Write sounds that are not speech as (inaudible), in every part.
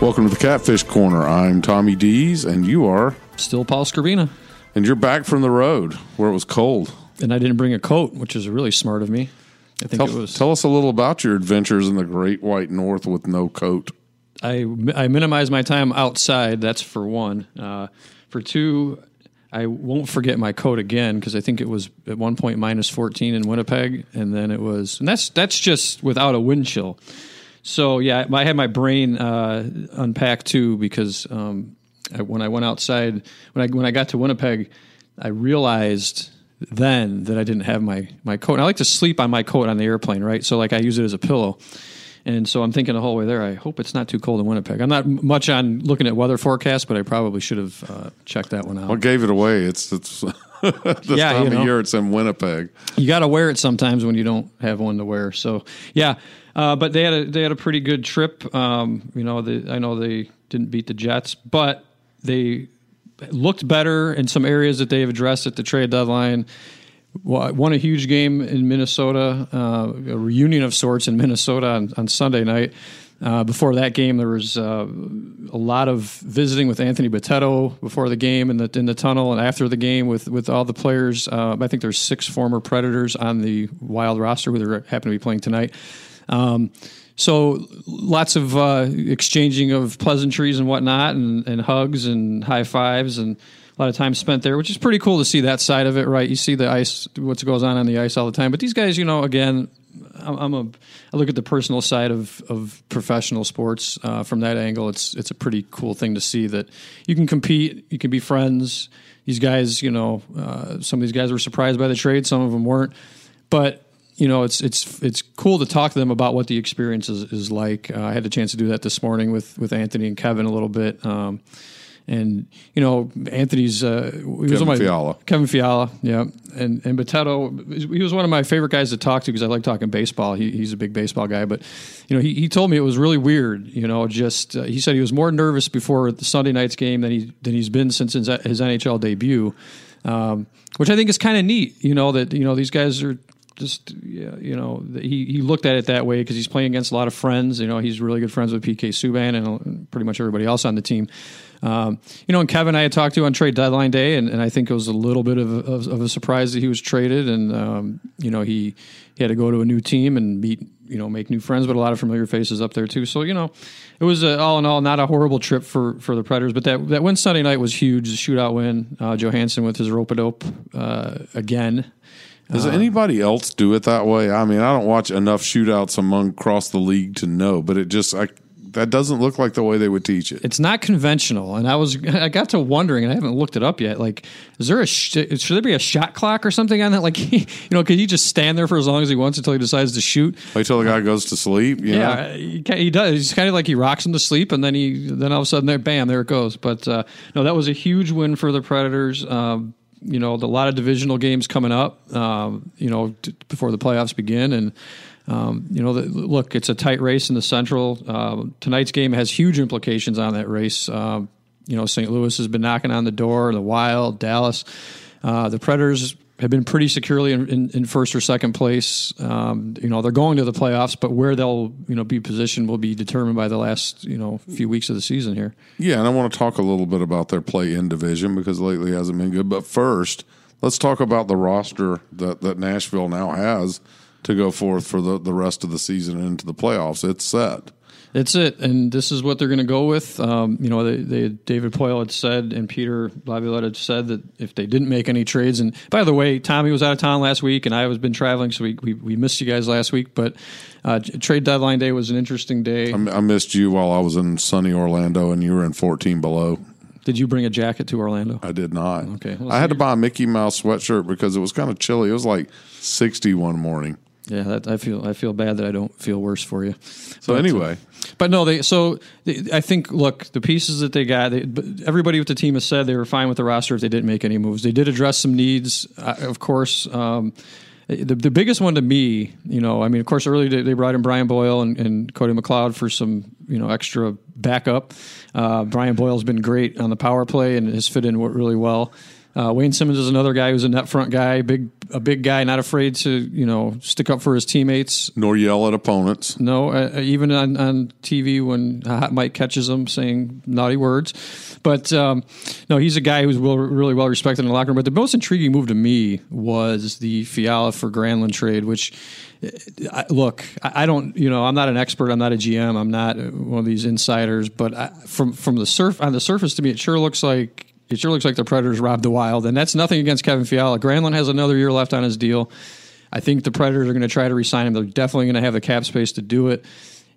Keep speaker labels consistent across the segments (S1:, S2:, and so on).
S1: Welcome to the Catfish Corner. I'm Tommy Dees, and you are,
S2: Still Paul Skrbina.
S1: and you're back from the road where it was cold.
S2: And I didn't bring a coat, which is really smart of me. I think
S1: Tell,
S2: it was.
S1: tell us a little about your adventures in the Great White North with no coat.
S2: I, I minimize my time outside. That's for one. Uh, for two, I won't forget my coat again because I think it was at one point minus 14 in Winnipeg, and then it was, and that's that's just without a wind chill. So yeah, I had my brain uh, unpacked too because um, I, when I went outside, when I when I got to Winnipeg, I realized then that I didn't have my my coat. And I like to sleep on my coat on the airplane, right? So like I use it as a pillow. And so I'm thinking the whole way there. I hope it's not too cold in Winnipeg. I'm not much on looking at weather forecasts, but I probably should have uh, checked that one out.
S1: What gave it away? It's it's (laughs) this
S2: Yeah,
S1: time
S2: you know.
S1: of year. It's in Winnipeg.
S2: you got to wear it sometimes when you don't have one to wear. So yeah, uh, but they had a they had a pretty good trip. Um, you know, I know they didn't beat the Jets, but they looked better in some areas that they have addressed at the trade deadline. Won a huge game in Minnesota, uh, a reunion of sorts in Minnesota on, on Sunday night. Uh, before that game, there was uh, a lot of visiting with Anthony Bitetto before the game in the in the tunnel, and after the game with with all the players. Uh, I think there's six former Predators on the Wild roster who happen to be playing tonight. Um, so lots of uh, exchanging of pleasantries and whatnot, and, and hugs and high fives, and a lot of time spent there, which is pretty cool to see that side of it. Right, you see the ice, what goes on on the ice all the time. But these guys, you know, again, I'm, a I look at the personal side of of professional sports uh, from that angle. It's it's a pretty cool thing to see that you can compete, you can be friends. These guys, you know, uh, some of these guys were surprised by the trade, some of them weren't, but you know, it's it's it's cool to talk to them about what the experience is, is like. Uh, I had the chance to do that this morning with with Anthony and Kevin a little bit. Um, and you know, Anthony's uh, he
S1: Kevin
S2: of my,
S1: Fiala.
S2: Kevin Fiala, yeah, and and Bitetto, he was one of my favorite guys to talk to because I like talking baseball. He, he's a big baseball guy, but you know, he, he told me it was really weird. You know, just uh, he said he was more nervous before the Sunday night's game than he than he's been since his, his NHL debut, um, which I think is kind of neat. You know that you know these guys are just you know he he looked at it that way because he's playing against a lot of friends. You know, he's really good friends with PK Subban and uh, pretty much everybody else on the team. Um, you know, and Kevin I had talked to on trade deadline day, and, and I think it was a little bit of, of, of a surprise that he was traded, and um, you know he he had to go to a new team and meet you know make new friends, but a lot of familiar faces up there too. So you know, it was uh all in all not a horrible trip for for the Predators, but that that win Sunday night was huge, the shootout win. Uh, Johansen with his rope a dope uh, again.
S1: Does
S2: Uh,
S1: anybody else do it that way? I mean, I don't watch enough shootouts among across the league to know, but it just I, that doesn't look like the way they would teach it.
S2: it's not conventional and i was (laughs) i got to wondering and i haven't looked it up yet like is there a sh- should there be a shot clock or something on that (laughs) like you know could he just stand there for as long as he wants until he decides to shoot
S1: Wait till the guy goes to sleep. You
S2: yeah he, he does he's kind of like he rocks him to sleep and then he then all of a sudden there bam there it goes but uh, no that was a huge win for the predators um, you know, a lot of divisional games coming up, um, you know, t- before the playoffs begin. And, um, you know, the, look, it's a tight race in the Central. Uh, tonight's game has huge implications on that race. Um, you know, St. Louis has been knocking on the door, the Wild, Dallas. Uh, the Predators have been pretty securely in, in, in first or second place. Um, you know, they're going to the playoffs, but where they'll, you know, be positioned will be determined by the last, you know, few weeks of the season here.
S1: Yeah, and I want to talk a little bit about their play in division because lately hasn't been good. But first, let's talk about the roster that, that Nashville now has to go forth for the, the rest of the season into the playoffs. It's set.
S2: That's it, and this is what they're going to go with. Um, you know, they, they, David Poile had said, and Peter Laviolette had said that if they didn't make any trades, and by the way, Tommy was out of town last week, and I was been traveling, so we, we, we missed you guys last week. But uh, trade deadline day was an interesting day.
S1: I I missed you while I was in sunny Orlando and you were in 14 below.
S2: Did you bring a jacket to Orlando?
S1: I did not.
S2: Okay, well,
S1: I had to buy a Mickey Mouse sweatshirt because it was kind of chilly. It was like 60 one morning.
S2: Yeah, that, I feel I feel bad that I don't feel worse for you.
S1: So, anyway,
S2: But no, they. So they, I think, look, the pieces that they got. They, everybody with the team has said they were fine with the roster if they didn't make any moves. They did address some needs, uh, of course. Um, the, the biggest one to me, you know, I mean, of course, early they, they brought in Brian Boyle and, and Cody McLeod for some, you know, extra backup. Uh, Brian Boyle's been great on the power play and has fit in really well. Uh, Wayne Simmonds is another guy who's a net front guy, big a big guy, not afraid to you know stick up for his teammates.
S1: Nor yell at opponents.
S2: No, uh, even on, on TV when hot mic catches him saying naughty words. But um, no, he's a guy who's well, really well respected in the locker room. But the most intriguing move to me was the Fiala for Granlund trade, which. I, look, I don't. You know, I'm not an expert. I'm not a GM. I'm not one of these insiders. But I, from from the surf on the surface, to me, it sure looks like it sure looks like the Predators robbed the Wild, and that's nothing against Kevin Fiala. Granlund has another year left on his deal. I think the Predators are going to try to resign him. They're definitely going to have the cap space to do it.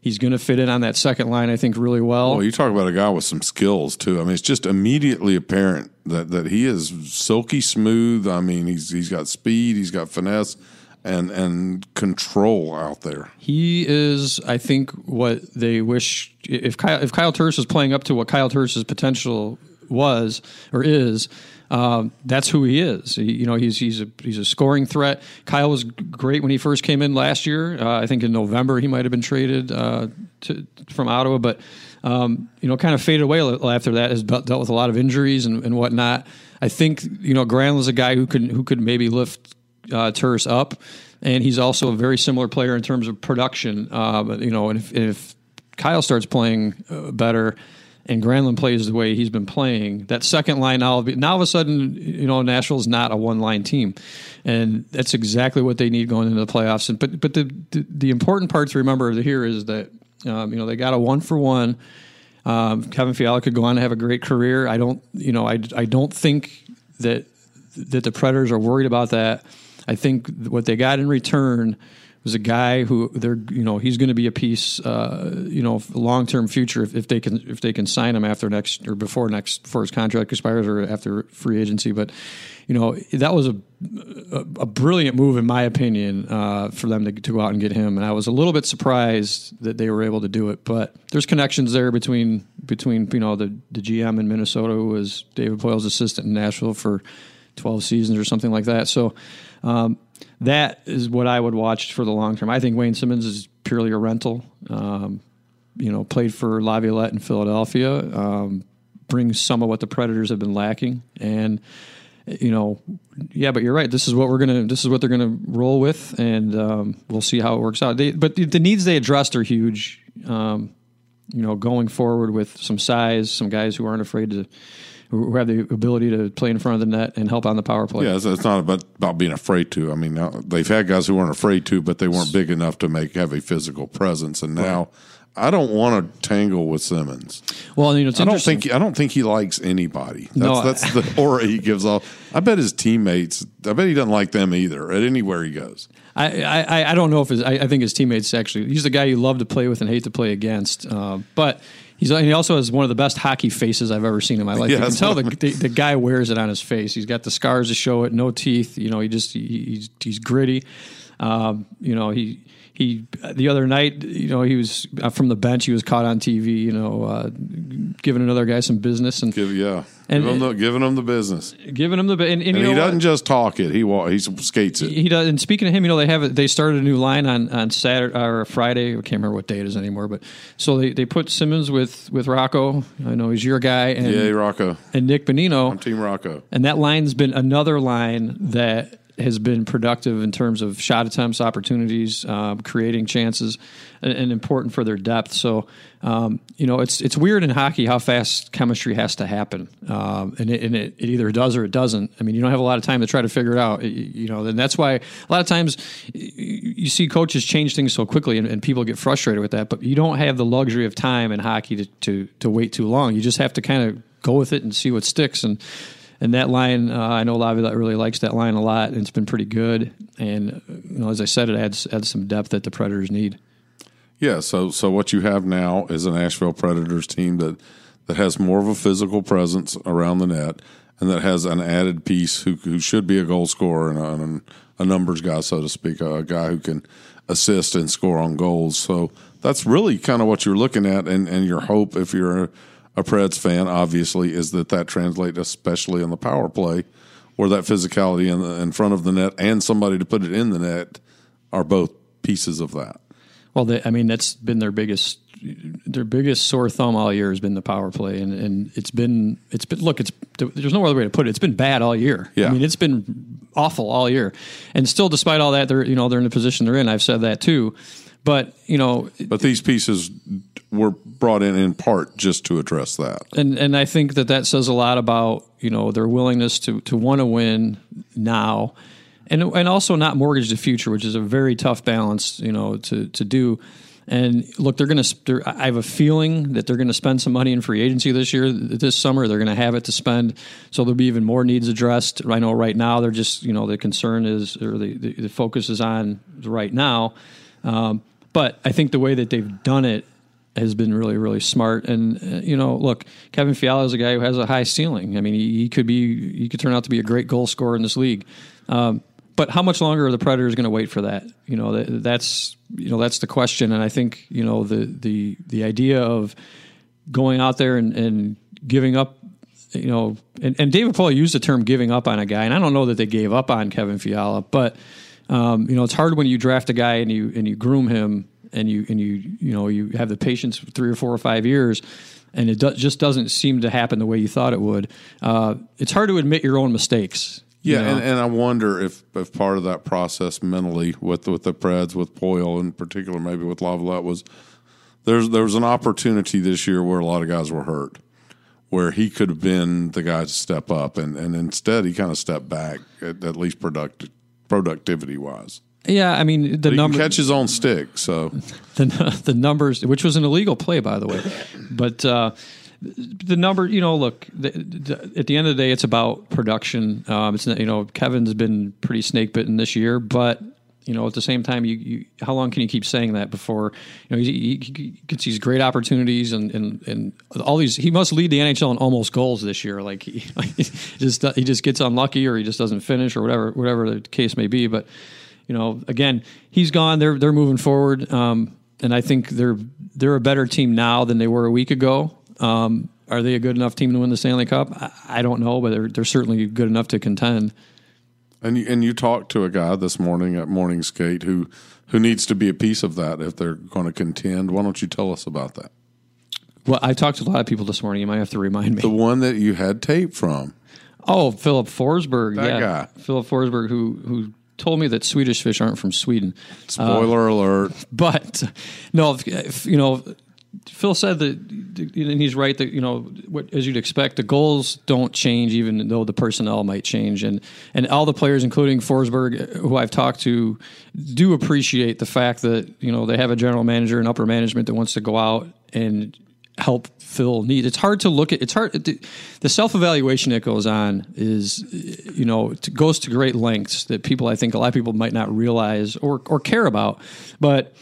S2: He's going to fit in on that second line, I think, really well.
S1: Well, you talk about a guy with some skills too. I mean, it's just immediately apparent that that he is silky smooth. I mean, he's he's got speed, he's got finesse, and and control out there.
S2: He is, I think, what they wish. If Kyle, if Kyle Turris is playing up to what Kyle Turris's potential was or is. Um, that's who he is. He, you know, he's he's a he's a scoring threat. Kyle was great when he first came in last year. Uh, I think in November he might have been traded uh, to, from Ottawa, but um, you know, kind of faded away after that. Has dealt with a lot of injuries and, and whatnot. I think you know is a guy who could who could maybe lift uh, Turris up, and he's also a very similar player in terms of production. Uh, you know, and if, if Kyle starts playing uh, better and Granlund plays the way he's been playing, that second line now, now all of a sudden, you know, Nashville's not a one line team, and that's exactly what they need going into the playoffs. And but but the the, the important part to remember here is that um, you know they got a one for one. Um, Kevin Fiala could go on to have a great career. I don't, you know, I, I don't think that that the Predators are worried about that. I think what they got in return was a guy who they're you know he's going to be a piece uh, you know long term future if, if, they can if they can sign him after next or before next before his contract expires or after free agency. But you know that was a a, a brilliant move in my opinion uh, for them to, to go out and get him. And I was a little bit surprised that they were able to do it. But there's connections there between between you know the the GM in Minnesota who was David Poile's assistant in Nashville for 12 seasons or something like that. So. Um, that is what I would watch for the long term. I think Wayne Simmonds is purely a rental. Um, you know, played for Laviolette in Philadelphia, um, brings some of what the Predators have been lacking, and you know, yeah, but you're right. This is what we're gonna. This is what they're gonna roll with, and um, we'll see how it works out. They, but the, the, needs they addressed are huge. Um, you know, going forward with some size, some guys who aren't afraid to who have the ability to play in front of the net and help on the power play.
S1: Yeah, it's, it's not about, about being afraid to. I mean, they've had guys who weren't afraid to, but they weren't big enough to make have a physical presence. And now, right. I don't want to tangle with Simmonds.
S2: Well, you know,
S1: I don't think I don't think he likes anybody. That's, no, that's the (laughs) aura he gives off. I bet his teammates. I bet he doesn't like them either. At anywhere he goes.
S2: I, I, I don't know if his, I, I, think his teammates actually. He's the guy you love to play with and hate to play against. Uh, but He's he also has one of the best hockey faces I've ever seen in my life. Yeah, you can tell the, the, the guy wears it on his face. He's got the scars to show it, no teeth. You know, he just he, he's he's gritty. Um, you know, he he the other night, you know, he was uh, from the bench. He was caught on TV, you know, uh, giving another guy some business and
S1: Give, yeah, and giving him, the, giving him the business,
S2: giving him the and, and,
S1: and
S2: he
S1: doesn't what? just talk it; he he skates it.
S2: He, he, does. And speaking of him, you know, they have they started a new line on on Saturday or Friday. I can't remember what day it is anymore, but so they, they put Simmonds with with Rocco. I know he's your guy, and
S1: yeah, Rocco
S2: and Nick Bonino.
S1: I'm Team Rocco,
S2: and that line's been another line that has been productive in terms of shot attempts, opportunities, um, creating chances, and, and, important for their depth. So, um, you know, it's it's weird in hockey how fast chemistry has to happen, um, and, it, and it, it, either does or it doesn't. I mean, you don't have a lot of time to try to figure it out. You know, and that's why a lot of times you see coaches change things so quickly, and, and people get frustrated with that. But you don't have the luxury of time in hockey to to, to wait too long. You just have to kind of go with it and see what sticks and and that line, uh, I know Laviolette really likes that line a lot, and it's been pretty good. And you know, as I said, it adds adds some depth that the Predators need.
S1: Yeah. So so what you have now is a Nashville Predators team that that has more of a physical presence around the net, and that has an added piece who who should be a goal scorer and a, and a numbers guy, so to speak, a, a guy who can assist and score on goals. So that's really kind of what you're looking at, and, and your hope if you're a Preds fan, obviously, is that that translates especially on the power play, where that physicality in, the, in front of the net and somebody to put it in the net are both pieces of that.
S2: Well, they, I mean, that's been their biggest their biggest sore thumb all year has been the power play, and, and it's been it's been look it's there's no other way to put it. It's been bad all year.
S1: Yeah.
S2: I mean it's been awful all year, and still despite all that, they're you know they're in the position they're in. I've said that too, but you know
S1: But these pieces were brought in in part just to address that.
S2: and and I think that that says a lot about you know their willingness to to want to win now, and and also not mortgage the future, which is a very tough balance you know to to do. And look, they're going to. I have a feeling that they're going to spend some money in free agency this year, this summer. They're going to have it to spend, so there'll be even more needs addressed. I know right now they're just, you know, the concern is or the the, the focus is on right now. Um, but I think the way that they've done it has been really, really smart. And uh, you know, look, Kevin Fiala is a guy who has a high ceiling. I mean, he, he could be, he could turn out to be a great goal scorer in this league. Um, but how much longer are the Predators going to wait for that? You know, that, that's you know that's the question. And I think you know the the the idea of going out there and, and giving up. You know, and, and David Poile used the term "giving up" on a guy, and I don't know that they gave up on Kevin Fiala, but um, you know, it's hard when you draft a guy and you and you groom him and you and you you know you have the patience for three or four or five years, and it do, just doesn't seem to happen the way you thought it would. Uh, it's hard to admit your own mistakes. you
S1: Yeah,
S2: know?
S1: and, and I wonder if, if part of that process mentally with with the Preds, with Poile in particular, maybe with Laviolette was there's there was an opportunity this year where a lot of guys were hurt, where he could have been the guy to step up, and, and instead he kind of stepped back at, at least product productivity wise.
S2: Yeah, I mean the number
S1: catch his own stick, so (laughs)
S2: the the numbers, which was an illegal play by the way, but. Uh, the number, you know, look. The, the, at the end of the day, it's about production. Um, it's not- you know, Kevin's been pretty snake bitten this year, but you know, at the same time, you, you how long can you keep saying that before you know he, he, he gets these great opportunities and, and and all these? He must lead the NHL in almost goals this year. Like he, (laughs) he just he just gets unlucky or he just doesn't finish or whatever whatever the case may be. But you know, again, he's gone. They're they're moving forward, um, and I think they're they're a better team now than they were a week ago. Um, are they a good enough team to win the Stanley Cup? I, I don't know, but they're they're certainly good enough to contend.
S1: And you, and you talked to a guy this morning at morning skate who who needs to be a piece of that if they're going to contend. Why don't you tell us about that?
S2: Well, I talked to a lot of people this morning. You might have to remind me.
S1: The one that you had tape from.
S2: Oh, Philip Forsberg.
S1: That
S2: yeah.
S1: guy.
S2: Philip Forsberg, who who told me that Swedish fish aren't from Sweden.
S1: Spoiler uh, alert. (laughs)
S2: But no, if, if, you know, Phil said that, and he's right that you know, what, as you'd expect, the goals don't change even though the personnel might change, and and all the players, including Forsberg, who I've talked to, do appreciate the fact that you know they have a general manager and upper management that wants to go out and help fill needs. It's hard to look at. It's hard. The self evaluation that goes on is, you know, it goes to great lengths that people I think a lot of people might not realize or or care about, but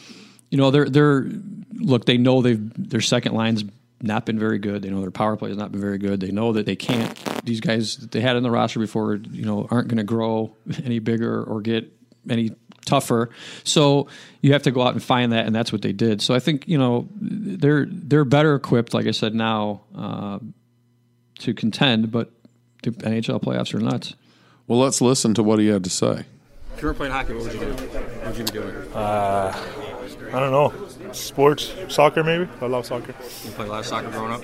S2: you know they're they're look they know they've their second line's not been very good they know their power play has not been very good they know that they can't these guys that they had in the roster before you know aren't going to grow any bigger or get any tougher so you have to go out and find that and that's what they did so i think you know they're they're better equipped like i said now uh, to contend but the nhl playoffs are nuts
S1: Well, let's listen to what he had to say.
S2: if you were playing hockey what would you do what would you be doing
S3: I don't know. Sports, soccer maybe. I love soccer.
S2: you play a lot of soccer growing up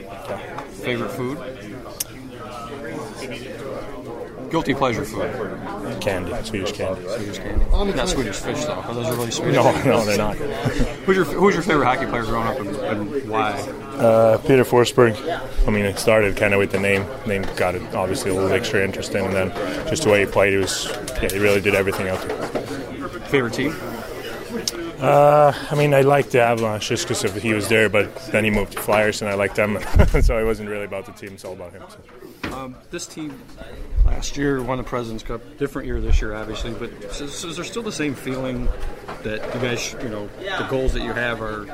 S2: favorite food guilty pleasure food
S3: Candy, Swedish candy.
S2: Swedish candy. Not Swedish fish though. Are those really Swedish?
S3: No, no, they're not.
S2: Who's your Who's your favorite hockey player growing up, and, and why?
S3: Uh, Peter Forsberg. I mean, it started kind of with the name. Name got it obviously a little extra interesting, and then just the way he played, he was yeah, he really did everything out there.
S2: Favorite team?
S3: Uh, I mean, I liked the Avalanche just because he was there, but then he moved to Flyers, and I liked them, (laughs) so it wasn't really about the team; it's all about him. So.
S2: Um, this team last year won the Presidents Cup. Different year this year, obviously, but is, is there still the same feeling that you guys, you know, the goals that you have are?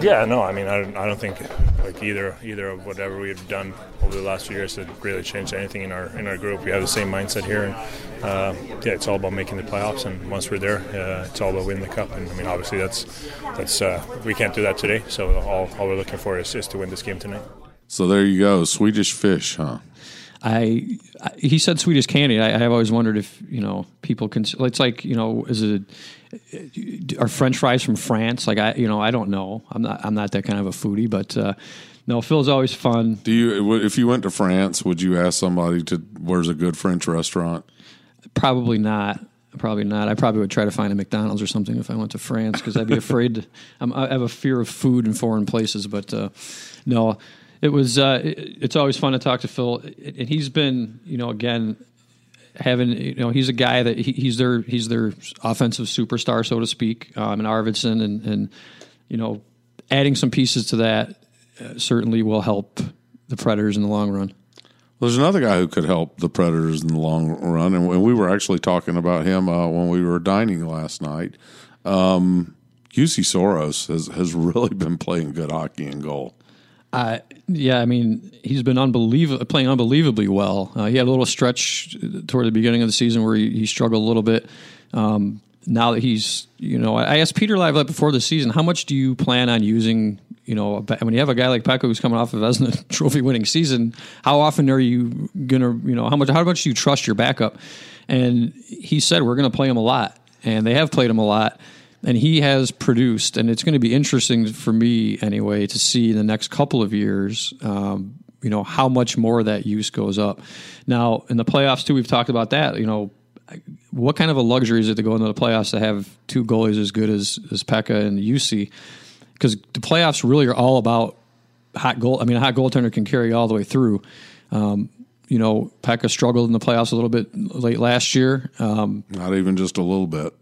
S3: Yeah, no, I mean, I don't, I don't think like either either of whatever we've done over the last few years had really changed anything in our in our group. We have the same mindset here, and uh, yeah, it's all about making the playoffs. And once we're there, uh, it's all about winning the cup. And I mean, obviously, that's that's uh, we can't do that today. So all, all we're looking for is, is to win this game tonight.
S1: So there you go, Swedish fish, huh?
S2: I, I he said sweet as candy. I, I've always wondered if you know people can. It's like you know, is it are French fries from France? Like I, you know, I don't know. I'm not. I'm not that kind of a foodie, but uh, no, Phil's always fun.
S1: Do you, if you went to France, would you ask somebody to where's a good French restaurant?
S2: Probably not. Probably not. I probably would try to find a McDonald's or something if I went to France because I'd be afraid. To, (laughs) I'm, i have a fear of food in foreign places, but uh, no, it was. Uh, it, it's always fun to talk to Phil, and he's been, you know, again having you know he's a guy that he, he's their he's their offensive superstar so to speak um, and Arvidsson and and you know adding some pieces to that uh, certainly will help the Predators in the long run.
S1: There's another guy who could help the Predators in the long run, and we were actually talking about him uh, when we were dining last night. Um, Juuse Saros has has really (laughs) been playing good hockey in goal.
S2: Uh, yeah, I mean, he's been unbelievable, playing unbelievably well. Uh, he had a little stretch toward the beginning of the season where he, he struggled a little bit. Um, now that he's, you know, I asked Peter Laviolette before the season, how much do you plan on using, you know, when you have a guy like Pekka who's coming off of Vezina (laughs) trophy winning season, how often are you to, you know, how much, how much do you trust your backup? And he said, we're going to play him a lot. And they have played him a lot and he has produced, and it's going to be interesting for me anyway to see in the next couple of years, um, you know, how much more that use goes up. Now in the playoffs too, we've talked about that. You know, what kind of a luxury is it to go into the playoffs to have two goalies as good as as Pekka and Juuse? Because the playoffs really are all about hot goal. I mean, a hot goaltender can carry all the way through. Um, you know, Pekka struggled in the playoffs a little bit late last year. Um,
S1: Not even just a little bit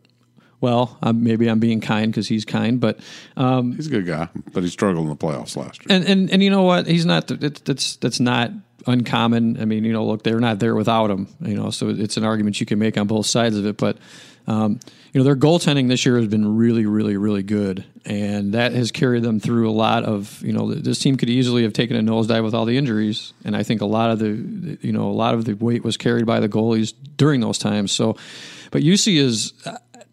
S2: well, I'm, maybe I'm being kind because he's kind, but um,
S1: he's a good guy. But he struggled in the playoffs last year.
S2: And and, and you know what? He's not. That's that's not uncommon. I mean, you know, look, they're not there without him. You know, so it's an argument you can make on both sides of it. But um, you know, their goaltending this year has been really, really, really good, and that has carried them through a lot of. You know, this team could easily have taken a nosedive with all the injuries, and I think a lot of the, you know, a lot of the weight was carried by the goalies during those times. So, but Juuse is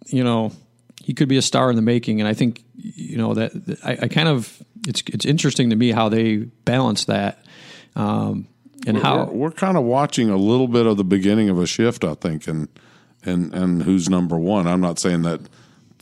S2: you know, he could be a star in the making. And I think, you know, that I, I kind of, it's, it's interesting to me how they balance that. Um, and
S1: we're,
S2: how
S1: we're, we're, kind of watching a little bit of the beginning of a shift, I think, and and and who's number one. I'm not saying that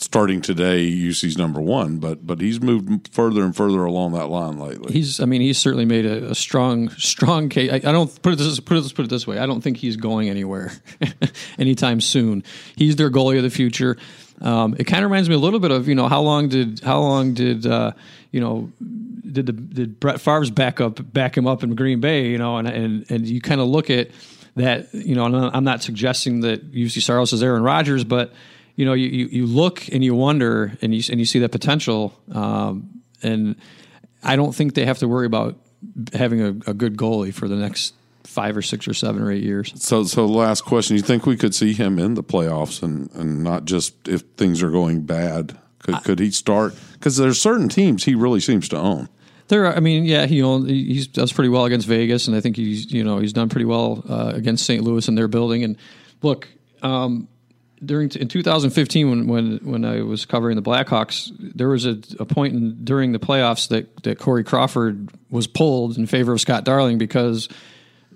S1: starting today, Juuse's number one, but but he's moved further and further along that line lately.
S2: He's, I mean, he's certainly made a, a strong strong case. I, I, don't put it this put it put it this way. I don't think he's going anywhere (laughs) anytime soon. He's their goalie of the future. Um, it kind of reminds me a little bit of you know how long did how long did uh, you know did the did Brett Favre's backup back him up in Green Bay you know and and and you kind of look at that you know I'm not suggesting that Juuse Saros is Aaron Rodgers but you know, you, you, look and you wonder and you, and you see that potential. Um, and I don't think they have to worry about having a, a, good goalie for the next five or six or seven or eight years.
S1: So, so last question: You think we could see him in the playoffs, and, and not just if things are going bad? Could I, could he start? Because there's certain teams he really seems to own.
S2: There, are, I mean, yeah, he owned, he does pretty well against Vegas, and I think he's you know he's done pretty well uh, against St. Louis in their building. And look, um, during in 2015 when when when I was covering the Blackhawks, there was a, a point in, during the playoffs that that Corey Crawford was pulled in favor of Scott Darling because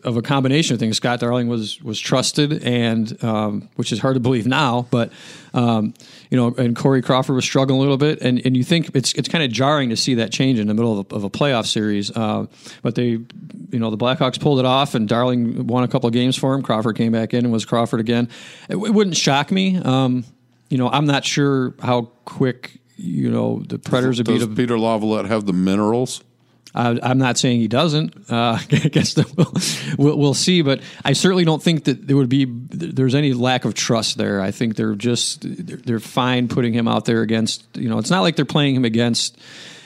S2: of a combination of things. Scott Darling was was trusted, and um, which is hard to believe now, but um, you know, and Corey Crawford was struggling a little bit, and, and you think it's it's kind of jarring to see that change in the middle of a, of a playoff series. Uh, but they, you know, the Blackhawks pulled it off, and Darling won a couple of games for him. Crawford came back in and was Crawford again. It, it wouldn't shock me. Um, you know, I'm not sure how quick you know the Predators
S1: does, would be. Does Peter Laviolette have the minerals?
S2: Uh, I'm not saying he doesn't. Uh, (laughs) I guess we'll, we'll, we'll see, but I certainly don't think that there would be there's any lack of trust there. I think they're just they're fine putting him out there against you know. It's not like they're playing him against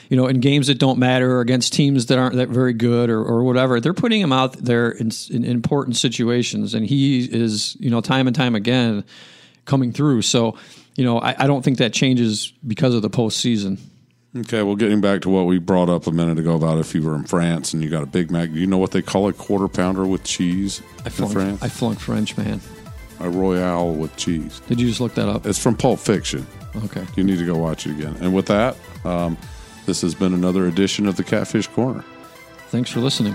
S2: you know in games that don't matter or against teams that aren't that very good or, or whatever. They're putting him out there in, in important situations, and he is you know time and time again coming through. So you know I, I don't think that changes because of the postseason.
S1: Okay, well, getting back to what we brought up a minute ago about if you were in France and you got a Big Mac, do you know what they call a quarter pounder with cheese
S2: I flunk, in France? I flunk French, man.
S1: A Royale with cheese.
S2: Did you just look that up?
S1: It's from Pulp Fiction.
S2: Okay.
S1: You need to go watch it again. And with that, um, this has been another edition of the Catfish Corner.
S2: Thanks for listening.